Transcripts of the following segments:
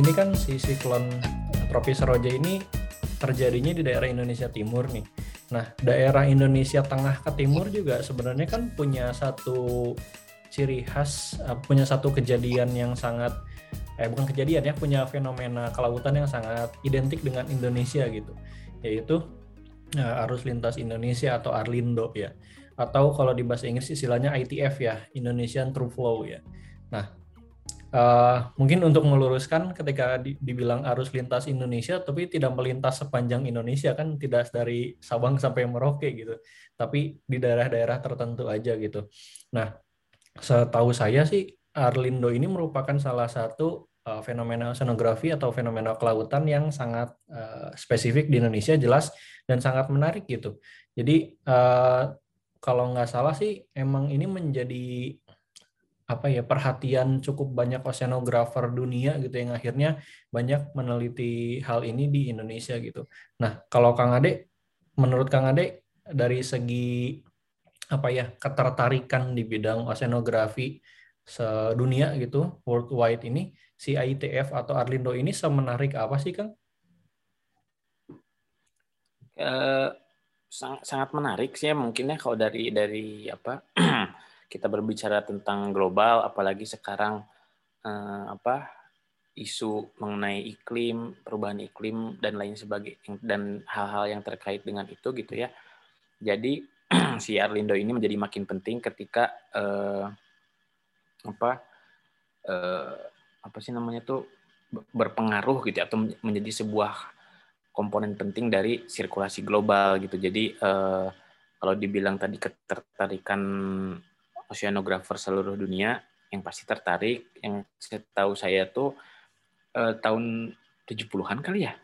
ini kan si siklon tropis Roja ini terjadinya di daerah Indonesia Timur nih. Nah, daerah Indonesia Tengah ke Timur juga sebenarnya kan punya satu ciri khas, uh, punya satu kejadian yang sangat eh bukan kejadian ya, punya fenomena kelautan yang sangat identik dengan Indonesia gitu. Yaitu uh, arus lintas Indonesia atau Arlindo ya. Atau kalau di bahasa Inggris istilahnya ITF ya, Indonesian True Flow ya. Nah, Uh, mungkin untuk meluruskan ketika di, dibilang arus lintas Indonesia tapi tidak melintas sepanjang Indonesia kan tidak dari Sabang sampai Merauke gitu tapi di daerah-daerah tertentu aja gitu. Nah setahu saya sih Arlindo ini merupakan salah satu uh, fenomena oceanografi atau fenomena kelautan yang sangat uh, spesifik di Indonesia jelas dan sangat menarik gitu. Jadi uh, kalau nggak salah sih emang ini menjadi apa ya perhatian cukup banyak oceanografer dunia gitu yang akhirnya banyak meneliti hal ini di Indonesia gitu. Nah, kalau Kang Ade menurut Kang Ade dari segi apa ya ketertarikan di bidang oceanografi sedunia gitu worldwide ini si ITF atau Arlindo ini semenarik apa sih Kang? Uh, sangat sangat menarik sih ya mungkinnya kalau dari dari apa kita berbicara tentang global, apalagi sekarang eh, apa isu mengenai iklim, perubahan iklim dan lain sebagainya dan hal-hal yang terkait dengan itu gitu ya. Jadi si Arlindo ini menjadi makin penting ketika eh, apa eh, apa sih namanya tuh berpengaruh gitu ya, atau menjadi sebuah komponen penting dari sirkulasi global gitu. Jadi eh, kalau dibilang tadi ketertarikan oceanografer seluruh dunia yang pasti tertarik. Yang saya tahu saya tuh eh, tahun 70-an kali ya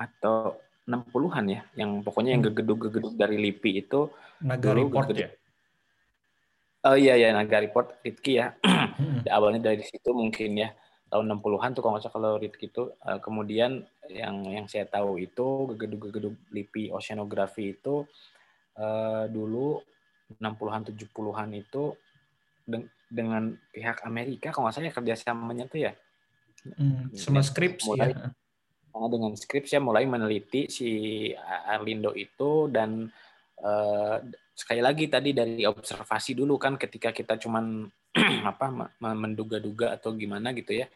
atau 60-an ya, yang pokoknya yang hmm. gegeduk-gegeduk dari LIPI itu Naga Report ya. Oh iya ya Naga Report Ritki ya. Hmm. Awalnya dari situ mungkin ya tahun 60-an tuh kalau nggak salah kalau Ritki itu uh, kemudian yang yang saya tahu itu gegeduk-gegeduk LIPI oceanografi itu uh, dulu 60-an 70-an itu dengan pihak Amerika kalau nggak salah ya kerjasamanya tuh ya? Hmm, sama Scripps mulai ya. dengan Scripps ya mulai meneliti si Arlindo itu dan uh, sekali lagi tadi dari observasi dulu kan ketika kita cuman apa menduga-duga atau gimana gitu ya.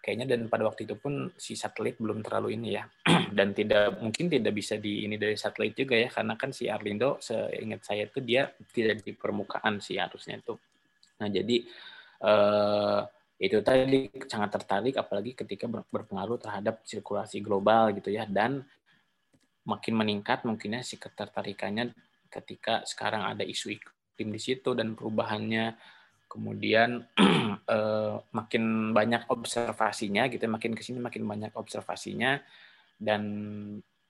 Kayaknya dan pada waktu itu pun si satelit belum terlalu ini ya. Dan tidak mungkin tidak bisa di ini dari satelit juga ya karena kan si Arlindo seingat saya itu dia tidak di permukaan sih harusnya itu Nah, jadi eh, itu tadi sangat tertarik apalagi ketika berpengaruh terhadap sirkulasi global gitu ya. Dan makin meningkat mungkinnya si ketertarikannya ketika sekarang ada isu iklim di situ dan perubahannya. Kemudian eh, makin banyak observasinya gitu makin ke sini makin banyak observasinya. Dan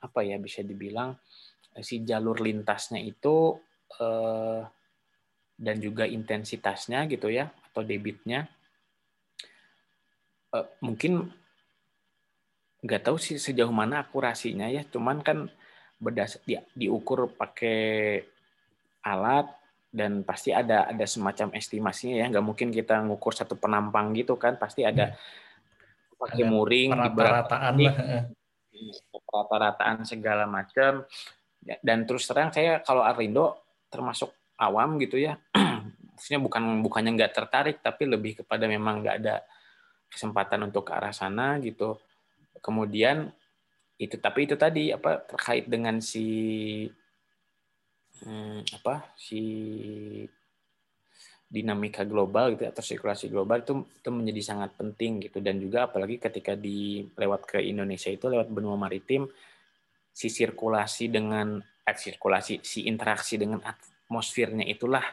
apa ya bisa dibilang eh, si jalur lintasnya itu eh, dan juga intensitasnya gitu ya atau debitnya. Uh, mungkin nggak tahu sih sejauh mana akurasinya ya cuman kan berdas di, diukur pakai alat dan pasti ada ada semacam estimasinya ya. Nggak mungkin kita ngukur satu penampang gitu kan pasti ada hmm. pakai muring rata-rataan rata-rataan segala macam. Dan terus terang saya kalau Arlindo termasuk awam gitu ya. Maksudnya bukan bukannya nggak tertarik tapi lebih kepada memang nggak ada kesempatan untuk ke arah sana gitu. Kemudian itu tapi itu tadi apa terkait dengan si hmm, apa si dinamika global gitu atau sirkulasi global itu itu menjadi sangat penting gitu. Dan juga apalagi ketika di lewat ke Indonesia itu lewat benua maritim si sirkulasi dengan eh, sirkulasi si interaksi dengan atmosfernya itulah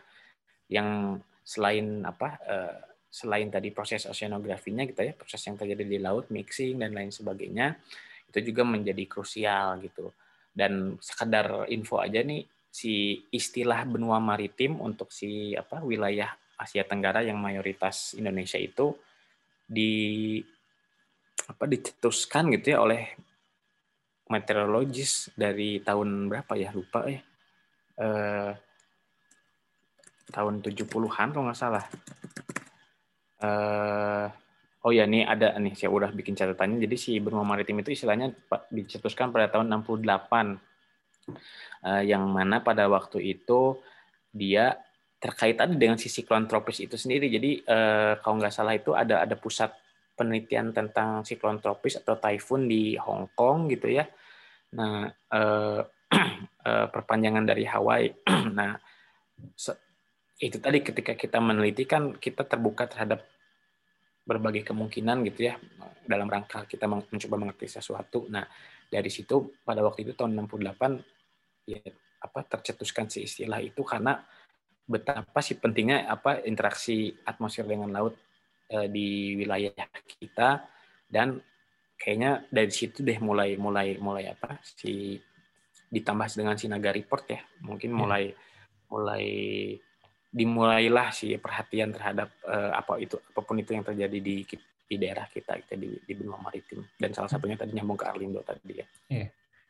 yang selain apa uh, selain tadi proses oceanografinya gitu ya proses yang terjadi di laut mixing dan lain sebagainya itu juga menjadi krusial gitu. Dan sekedar info aja nih si istilah benua maritim untuk si apa wilayah Asia Tenggara yang mayoritas Indonesia itu di apa dicetuskan gitu ya oleh meteorologis dari tahun berapa ya lupa ya. Eh, tahun 70-an kalau nggak salah. Uh, Oh ya, nih ada nih saya udah bikin catatannya. Jadi si benua maritim itu istilahnya dicetuskan pada tahun 68. Uh, yang mana pada waktu itu dia terkait tadi dengan si siklon tropis itu sendiri. Jadi uh, kalau nggak salah itu ada ada pusat penelitian tentang siklon tropis atau typhoon di Hong Kong gitu ya. Nah, uh, uh, perpanjangan dari Hawaii. nah, itu tadi ketika kita meneliti kan kita terbuka terhadap berbagai kemungkinan gitu ya dalam rangka kita mencoba mengerti sesuatu. Nah, dari situ pada waktu itu tahun 68 ya apa tercetuskan si istilah itu karena betapa sih pentingnya apa interaksi atmosfer dengan laut eh, di wilayah kita. Dan kayaknya dari situ deh mulai mulai mulai apa si ditambah dengan Sinaga report ya. Mungkin mulai mulai dimulailah sih perhatian terhadap uh, apa itu apa pun itu yang terjadi di di daerah kita kita di, di benua maritim dan salah satunya tadi nyambung ke Arlindo tadi ya. Iya.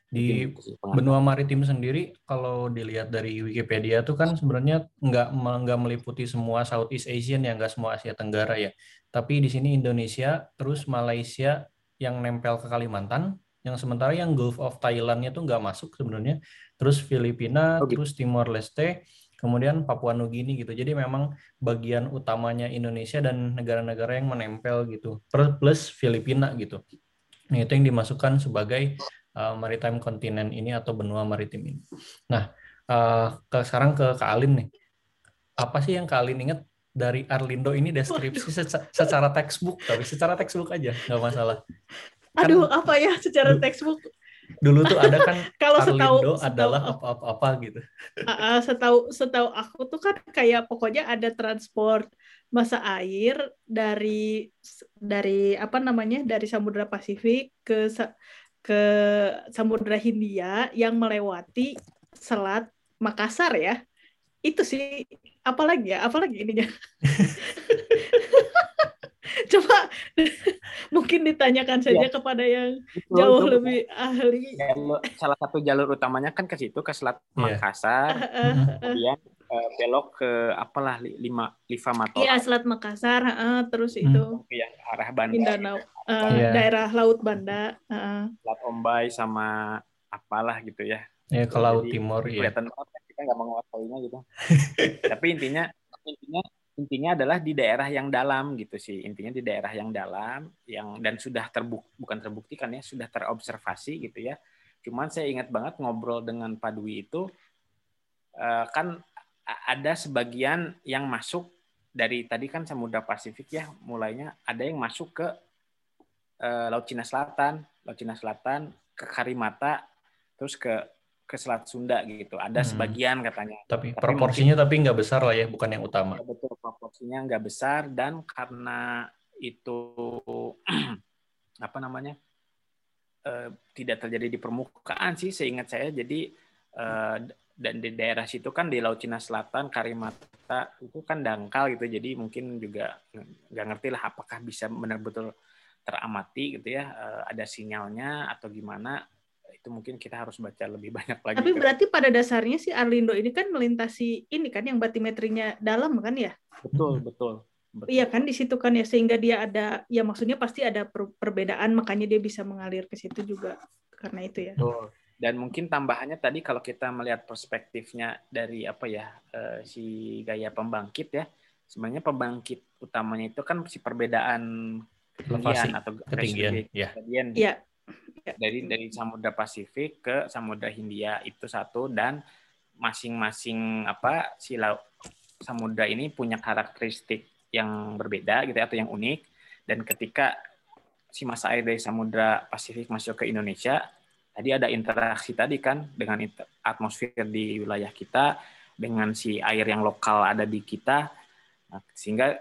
Di benua maritim sendiri kalau dilihat dari Wikipedia itu kan sebenarnya nggak nggak meliputi semua Southeast Asian ya nggak semua Asia Tenggara ya. Tapi di sini Indonesia terus Malaysia yang nempel ke Kalimantan yang sementara yang Gulf of Thailandnya tuh nggak masuk sebenarnya. Terus Filipina, okay. terus Timor Leste, kemudian Papua Nugini gitu. Jadi memang bagian utamanya Indonesia dan negara-negara yang menempel gitu, plus Filipina gitu. Nah, itu yang dimasukkan sebagai uh, maritime kontinen ini atau benua maritim ini. Nah, uh, ke sekarang ke Kak Alin nih. Apa sih yang Kak Alin ingat dari Arlindo ini deskripsi secara, secara textbook, tapi secara textbook aja, nggak masalah. Kan, Aduh, apa ya secara textbook? Dulu tuh ada kan kalau setahu adalah apa-apa gitu. Uh, setahu setahu aku tuh kan kayak pokoknya ada transport masa air dari dari apa namanya dari Samudra Pasifik ke ke Samudra Hindia yang melewati Selat Makassar ya. Itu sih apalagi ya, apalagi ininya. Coba mungkin ditanyakan saja ya. kepada yang betul, jauh betul. lebih ahli. Jalur, salah satu jalur utamanya kan ke situ ke Selat yeah. Makassar, uh, uh, uh. kemudian uh, belok ke apalah lima Liva Mator. Iya Selat Makassar, uh, terus hmm. itu. Yang arah Banda. Mindanao, uh, yeah. daerah Laut Banda. Uh. Selat Ombay sama apalah gitu ya. Ya ke Laut Jadi, Timur ya. Kelihatan banget kan kita nggak menguasainya gitu. Tapi intinya intinya intinya adalah di daerah yang dalam gitu sih. Intinya di daerah yang dalam yang dan sudah terbuk bukan terbuktikan ya sudah terobservasi gitu ya. Cuman saya ingat banget ngobrol dengan Pak Dwi itu uh, kan ada sebagian yang masuk dari tadi kan Samudra Pasifik ya mulainya ada yang masuk ke uh, Laut Cina Selatan Laut Cina Selatan ke Karimata terus ke ke Selat Sunda gitu. Ada hmm. sebagian katanya. Tapi, tapi proporsinya mungkin, tapi nggak besar lah ya, bukan yang utama. Ya, betul, proporsinya nggak besar dan karena itu apa namanya uh, tidak terjadi di permukaan sih, seingat saya. Jadi uh, dan di daerah situ kan di Laut Cina Selatan, Karimata itu kan dangkal gitu. Jadi mungkin juga nggak ngerti lah apakah bisa benar-benar teramati gitu ya, uh, ada sinyalnya atau gimana itu mungkin kita harus baca lebih banyak lagi. Tapi berarti pada dasarnya si Arlindo ini kan melintasi ini kan yang batimetrinya dalam kan ya? Betul, betul. betul. Iya kan di situ kan ya sehingga dia ada ya maksudnya pasti ada per perbedaan makanya dia bisa mengalir ke situ juga karena itu ya. Betul. Dan mungkin tambahannya tadi kalau kita melihat perspektifnya dari apa ya uh, si gaya pembangkit ya, sebenarnya pembangkit utamanya itu kan si perbedaan ketinggian atau ketinggian, ya. ketinggian. Iya dari dari Samudra Pasifik ke Samudra Hindia itu satu dan masing-masing apa si laut samudra ini punya karakteristik yang berbeda gitu ya, atau yang unik. Dan ketika si masa air dari Samudra Pasifik masuk ke Indonesia tadi ada interaksi tadi kan dengan atmosfer di wilayah kita dengan si air yang lokal ada di kita. Nah, sehingga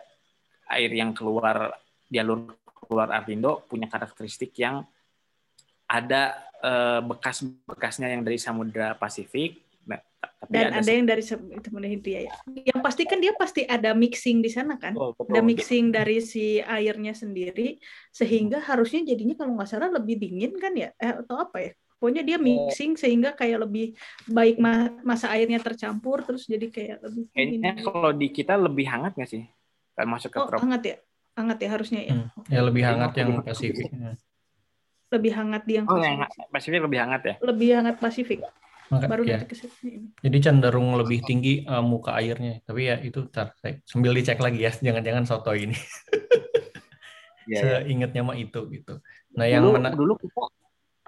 air yang keluar jalur keluar Arlindo punya karakteristik yang ada uh, bekas-bekasnya yang dari Samudra Pasifik. Nah, tapi Dan ada, ada yang dari Samudra Hindia ya. Yang pasti kan dia pasti ada mixing di sana kan. Oh, betul. Ada mixing dari si airnya sendiri sehingga harusnya jadinya kalau nggak salah lebih dingin kan ya eh, atau apa ya? Pokoknya dia mixing sehingga kayak lebih baik masa airnya tercampur terus jadi kayak lebih Kayaknya kalau di kita lebih hangat nggak sih? Kan masuk ke oh, hangat ya? hangat ya harusnya ya. Hmm. Ya lebih hangat yang Pasifik. Lebih hangat di yang Oh, yang Pasifik. Pasifik lebih hangat ya? Lebih hangat Pasifik. Maka- Baru ya. nanti ke sini. Jadi cenderung lebih tinggi eh, muka airnya. Tapi ya itu ntar saya sambil dicek lagi ya. Jangan-jangan soto ini. Iya. Seingatnya mah itu gitu. Nah yang dulu, mena- dulu kita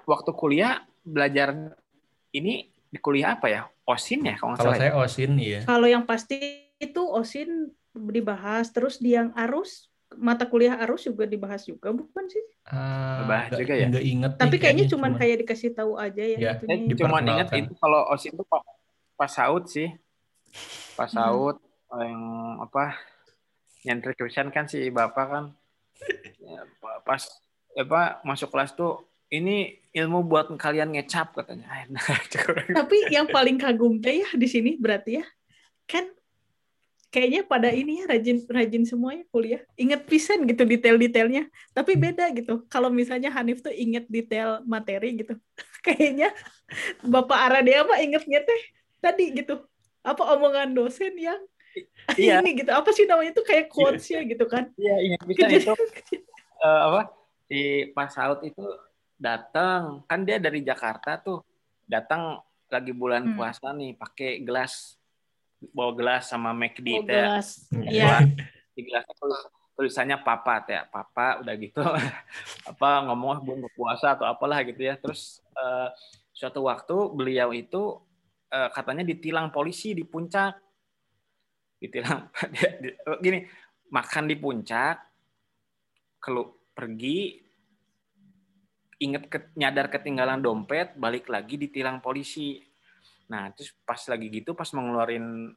waktu kuliah belajar ini di kuliah apa ya? OSIN ya kalau kalau salah. ya? saya osin iya. Kalau yang pasti itu OSIN dibahas, terus di yang arus mata kuliah arus juga dibahas juga bukan sih? Ah, Bahas nggak- juga ya? nggak inget nih Tapi kayaknya cuman cuman kayak dikasih tahu aja ya, Ya. Saya cuma ingat itu kalau OSIN itu Pak Saud sih. Pak Hmm. Yang apa nyentrik tulisan kan si Bapak kan Ya, pa- pas apa masuk kelas tuh ini ilmu buat kalian ngecap katanya. Ah, Nah, Tapi yang paling kagum teh ya di sini berarti ya kan kayaknya pada ini ya rajin rajin semuanya kuliah. Ingat pisan gitu detail-detailnya. Tapi beda gitu. Kalau misalnya Hanif tuh inget detail materi gitu. kayaknya Bapak Aradea mah ingetnya teh tadi gitu. Apa omongan dosen yang Iya. ini gitu. Apa sih namanya tuh kayak quotes-nya gitu kan. Iya, ingat bisa itu eh, apa si Pak Saud itu datang kan dia dari Jakarta tuh datang lagi bulan Hmm. puasa nih pakai gelas bawa gelas sama McD Oh, teh gelas. Hmm. Iya. di gelasnya tulis- tulisannya papa teh papa udah gitu apa ngomong bulan berpuasa atau apalah gitu ya terus eh, suatu waktu beliau itu eh, katanya ditilang polisi di puncak ditilang di- gini makan di puncak kelu pergi inget ke- nyadar ketinggalan dompet balik lagi ditilang polisi nah terus pas lagi gitu pas mengeluarin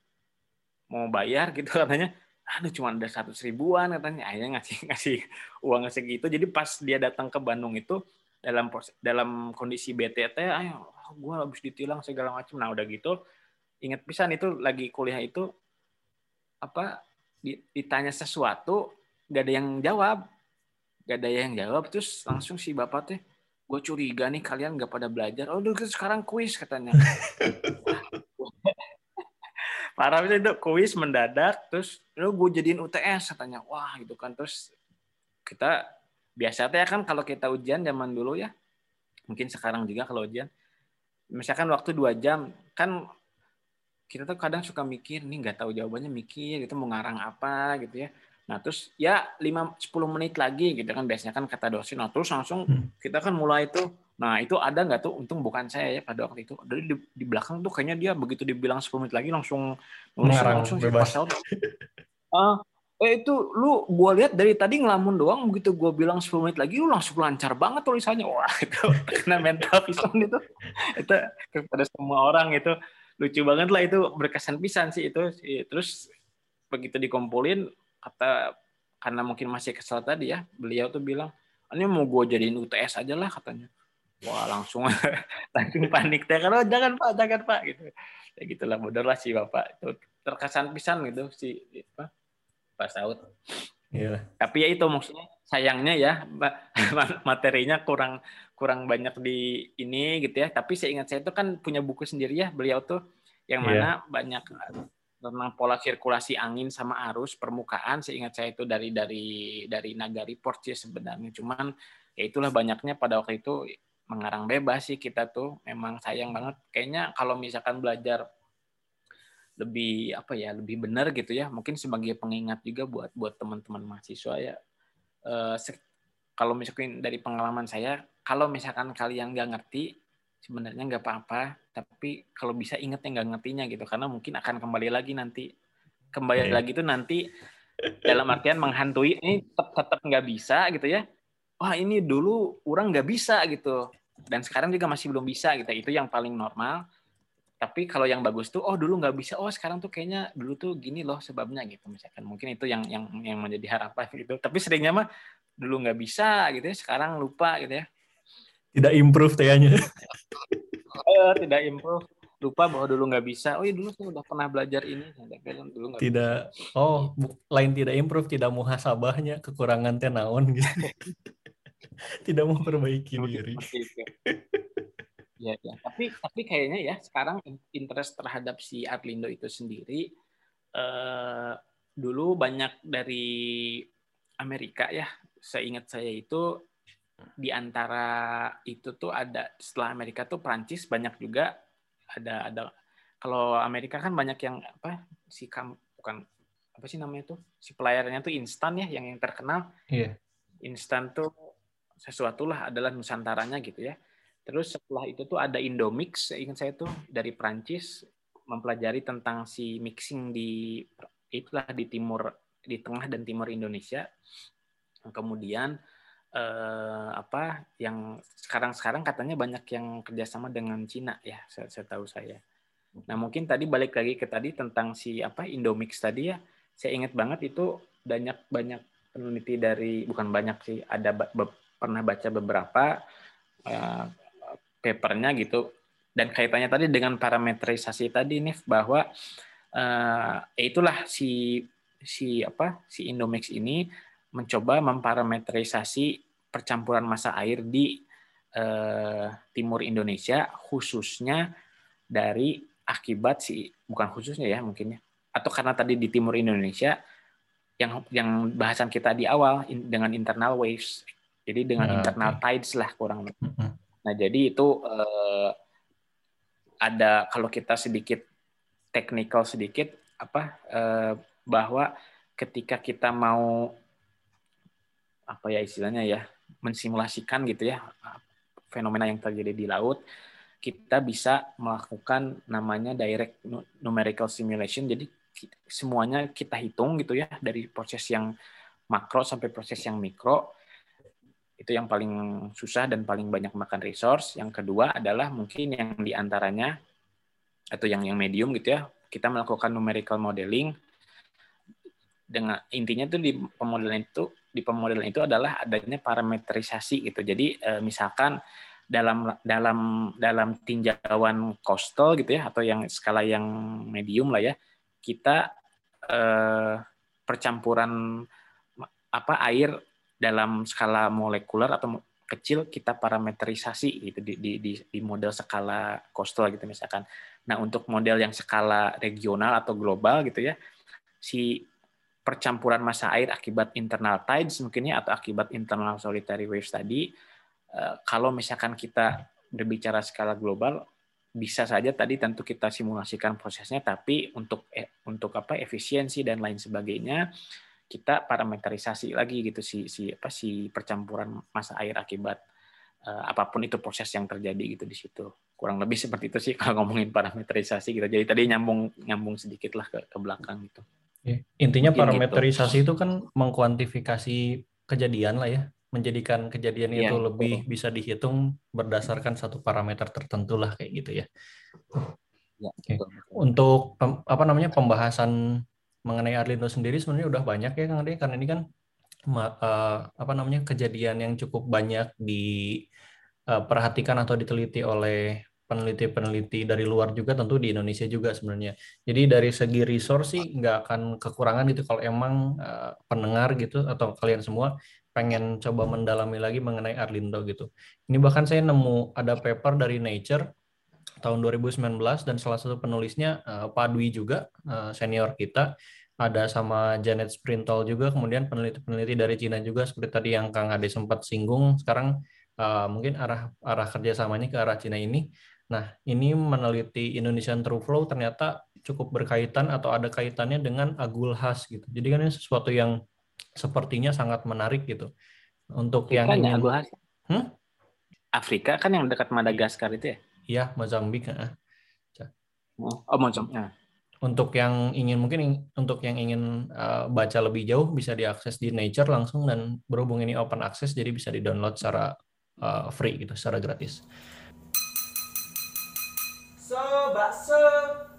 mau bayar gitu katanya aduh cuma ada seratus ribuan katanya. Akhirnya ngasih ngasih uang segitu. Jadi pas dia datang ke Bandung itu dalam dalam kondisi BTT ayo gue habis ditilang segala macam nah udah gitu inget pisan itu lagi kuliah itu apa di- ditanya sesuatu gak ada yang jawab. Gak ada yang jawab terus langsung si bapak teh gue curiga nih kalian gak pada belajar. Oh udah sekarang kuis katanya. Parah itu kuis mendadak terus lu gue jadiin UTS katanya. Wah gitu kan. Terus kita biasa ya kan kalau kita ujian zaman dulu ya mungkin sekarang juga kalau ujian misalkan waktu dua jam kan kita tuh kadang suka mikir nih nggak tahu jawabannya mikir gitu mau ngarang apa gitu ya nah terus ya 5 10 menit lagi gitu kan biasanya kan kata dosen nah terus langsung Hmm. kita kan mulai tuh nah itu ada nggak tuh untung bukan saya ya pada waktu itu dari di, di belakang tuh kayaknya dia begitu dibilang 10 menit lagi langsung nulis Mengarang langsung bebas. Pak Saud. ah eh itu lu gua lihat dari tadi ngelamun doang begitu gua bilang 10 menit lagi lu langsung lancar banget tulisannya wah itu kena mental pisan itu itu kepada semua orang itu lucu banget lah itu berkesan pisan sih itu terus begitu dikumpulin kata karena mungkin masih kesel tadi ya beliau tuh bilang ini mau gue jadiin UTS aja lah katanya. Wah langsung langsung panik teh kalau jangan pak jangan pak gitu. Ya gitulah bodoh lah si bapak. Itu terkesan pisan gitu si apa Pak Saud. Iya. tapi ya itu maksudnya sayangnya ya ma- materinya kurang kurang banyak di ini gitu ya. Tapi saya ingat saya itu kan punya buku sendiri ya beliau tuh yang Iya. mana banyak tentang pola sirkulasi angin sama arus permukaan seingat saya itu dari dari dari naga report sih sebenarnya. Cuman ya itulah banyaknya pada waktu itu mengarang bebas sih kita tuh. Memang sayang banget. Kayaknya kalau misalkan belajar lebih apa ya lebih benar gitu ya mungkin sebagai pengingat juga buat buat teman-teman mahasiswa ya. Eh, se- kalau misalkan dari pengalaman saya kalau misalkan kalian nggak ngerti sebenarnya nggak apa-apa tapi kalau bisa ingat yang nggak ngertinya gitu karena mungkin akan kembali lagi nanti. Kembali Iya. lagi itu nanti dalam artian menghantui ini tetap tetap nggak bisa gitu ya. Wah ini dulu orang nggak bisa gitu. Dan sekarang juga masih belum bisa gitu. Itu yang paling normal. Tapi kalau yang bagus tuh oh dulu nggak bisa oh sekarang tuh kayaknya dulu tuh gini loh sebabnya gitu misalkan. Mungkin itu yang yang yang menjadi harapan gitu. Tapi seringnya mah dulu nggak bisa gitu ya sekarang lupa gitu ya Tidak improve tehnya. Eh, tidak improve lupa bahwa dulu nggak bisa oh iya dulu saya udah pernah belajar ini dulu Tidak. Oh, bu- lain tidak improve, tidak muhasabahnya, kekurangan teh naon gitu. tidak mau perbaiki diri. Ya, ya. Tapi tapi kayaknya ya sekarang interest terhadap si Arlindo itu sendiri eh, dulu banyak dari Amerika ya, seingat saya itu di antara itu tuh ada setelah Amerika tuh Prancis banyak juga ada ada kalau Amerika kan banyak yang apa si kam bukan apa sih namanya tuh si pelayarnya tuh instan ya yang yang terkenal. Iya. instan tuh sesuatu lah adalah nusantaranya gitu ya. Terus setelah itu tuh ada Indomix ingat saya tuh dari Prancis mempelajari tentang si mixing di itulah di timur di tengah dan timur Indonesia. Kemudian eh, apa yang sekarang-sekarang katanya banyak yang kerjasama dengan Cina ya saya, saya tahu saya. Nah mungkin tadi balik lagi ke tadi tentang si apa Indomix tadi ya. Saya ingat banget itu banyak banyak peneliti dari bukan banyak sih ada be, pernah baca beberapa uh, papernya gitu. Dan kaitannya tadi dengan parametrisasi tadi nih bahwa uh, itulah si si apa si Indomix ini mencoba memparametrisasi percampuran massa air di uh, timur Indonesia khususnya dari akibat si bukan khususnya ya mungkin ya atau karena tadi di timur Indonesia yang yang bahasan kita di awal in, dengan internal waves jadi dengan ya, internal okay. tides lah kurang lebih nah jadi itu eh, ada kalau kita sedikit technical sedikit apa eh, bahwa ketika kita mau apa ya istilahnya ya mensimulasikan gitu ya fenomena yang terjadi di laut kita bisa melakukan namanya direct numerical simulation. Jadi semuanya kita hitung gitu ya dari proses yang makro sampai proses yang mikro. Itu yang paling susah dan paling banyak makan resource. Yang kedua adalah mungkin yang di antaranya atau yang yang medium gitu ya. Kita melakukan numerical modeling dengan intinya tuh di pemodelan itu di pemodelan itu adalah adanya parametrisasi gitu. Jadi eh, misalkan dalam dalam dalam tinjauan coastal gitu ya atau yang skala yang medium lah ya kita eh, percampuran apa air dalam skala molekuler atau kecil kita parametrisasi gitu di, di, di, di model skala coastal gitu misalkan. Nah untuk model yang skala regional atau global gitu ya si percampuran massa air akibat internal tides mungkinnya atau akibat internal solitary waves tadi Eh, kalau misalkan kita berbicara skala global bisa saja tadi tentu kita simulasikan prosesnya tapi untuk eh, untuk apa efisiensi dan lain sebagainya kita parameterisasi lagi gitu si si apa si percampuran massa air akibat uh, apa pun itu proses yang terjadi gitu di situ. Kurang lebih seperti itu sih kalau ngomongin parameterisasi gitu. Jadi tadi nyambung nyambung sedikit lah ke, ke belakang gitu intinya Mungkin gitu. parameterisasi gitu. itu kan mengkuantifikasi kejadian lah ya menjadikan kejadian ya, itu lebih betul. bisa dihitung berdasarkan satu parameter tertentu lah kayak gitu ya. ya Oke. Untuk apa namanya pembahasan mengenai Arlindo sendiri sebenarnya udah banyak ya Kang Ade karena ini kan uh, apa namanya kejadian yang cukup banyak diperhatikan eh, atau diteliti oleh peneliti-peneliti dari luar juga tentu di Indonesia juga sebenarnya. Jadi dari segi resource sih nggak akan kekurangan itu kalau emang uh, pendengar gitu atau kalian semua pengen coba mendalami lagi mengenai Arlindo gitu. Ini bahkan saya nemu ada paper dari Nature tahun 2019 dan salah satu penulisnya uh, Pak Dwi juga uh, senior kita ada sama Janet Sprintol juga kemudian peneliti-peneliti dari Cina juga seperti tadi yang Kang Ade sempat singgung sekarang uh, mungkin arah arah kerjasamanya ke arah Cina ini. Nah ini meneliti Indonesian True Flow ternyata cukup berkaitan atau ada kaitannya dengan Agulhas gitu. Jadi kan ini sesuatu yang sepertinya sangat menarik gitu untuk Afrika yang ingin ya, hmm? Afrika kan yang dekat Madagaskar itu ya iya Mozambik ya. oh Mozambik nah. untuk yang ingin mungkin untuk yang ingin uh, baca lebih jauh bisa diakses di Nature langsung dan berhubung ini open access jadi bisa di download secara uh, free gitu secara gratis so bakso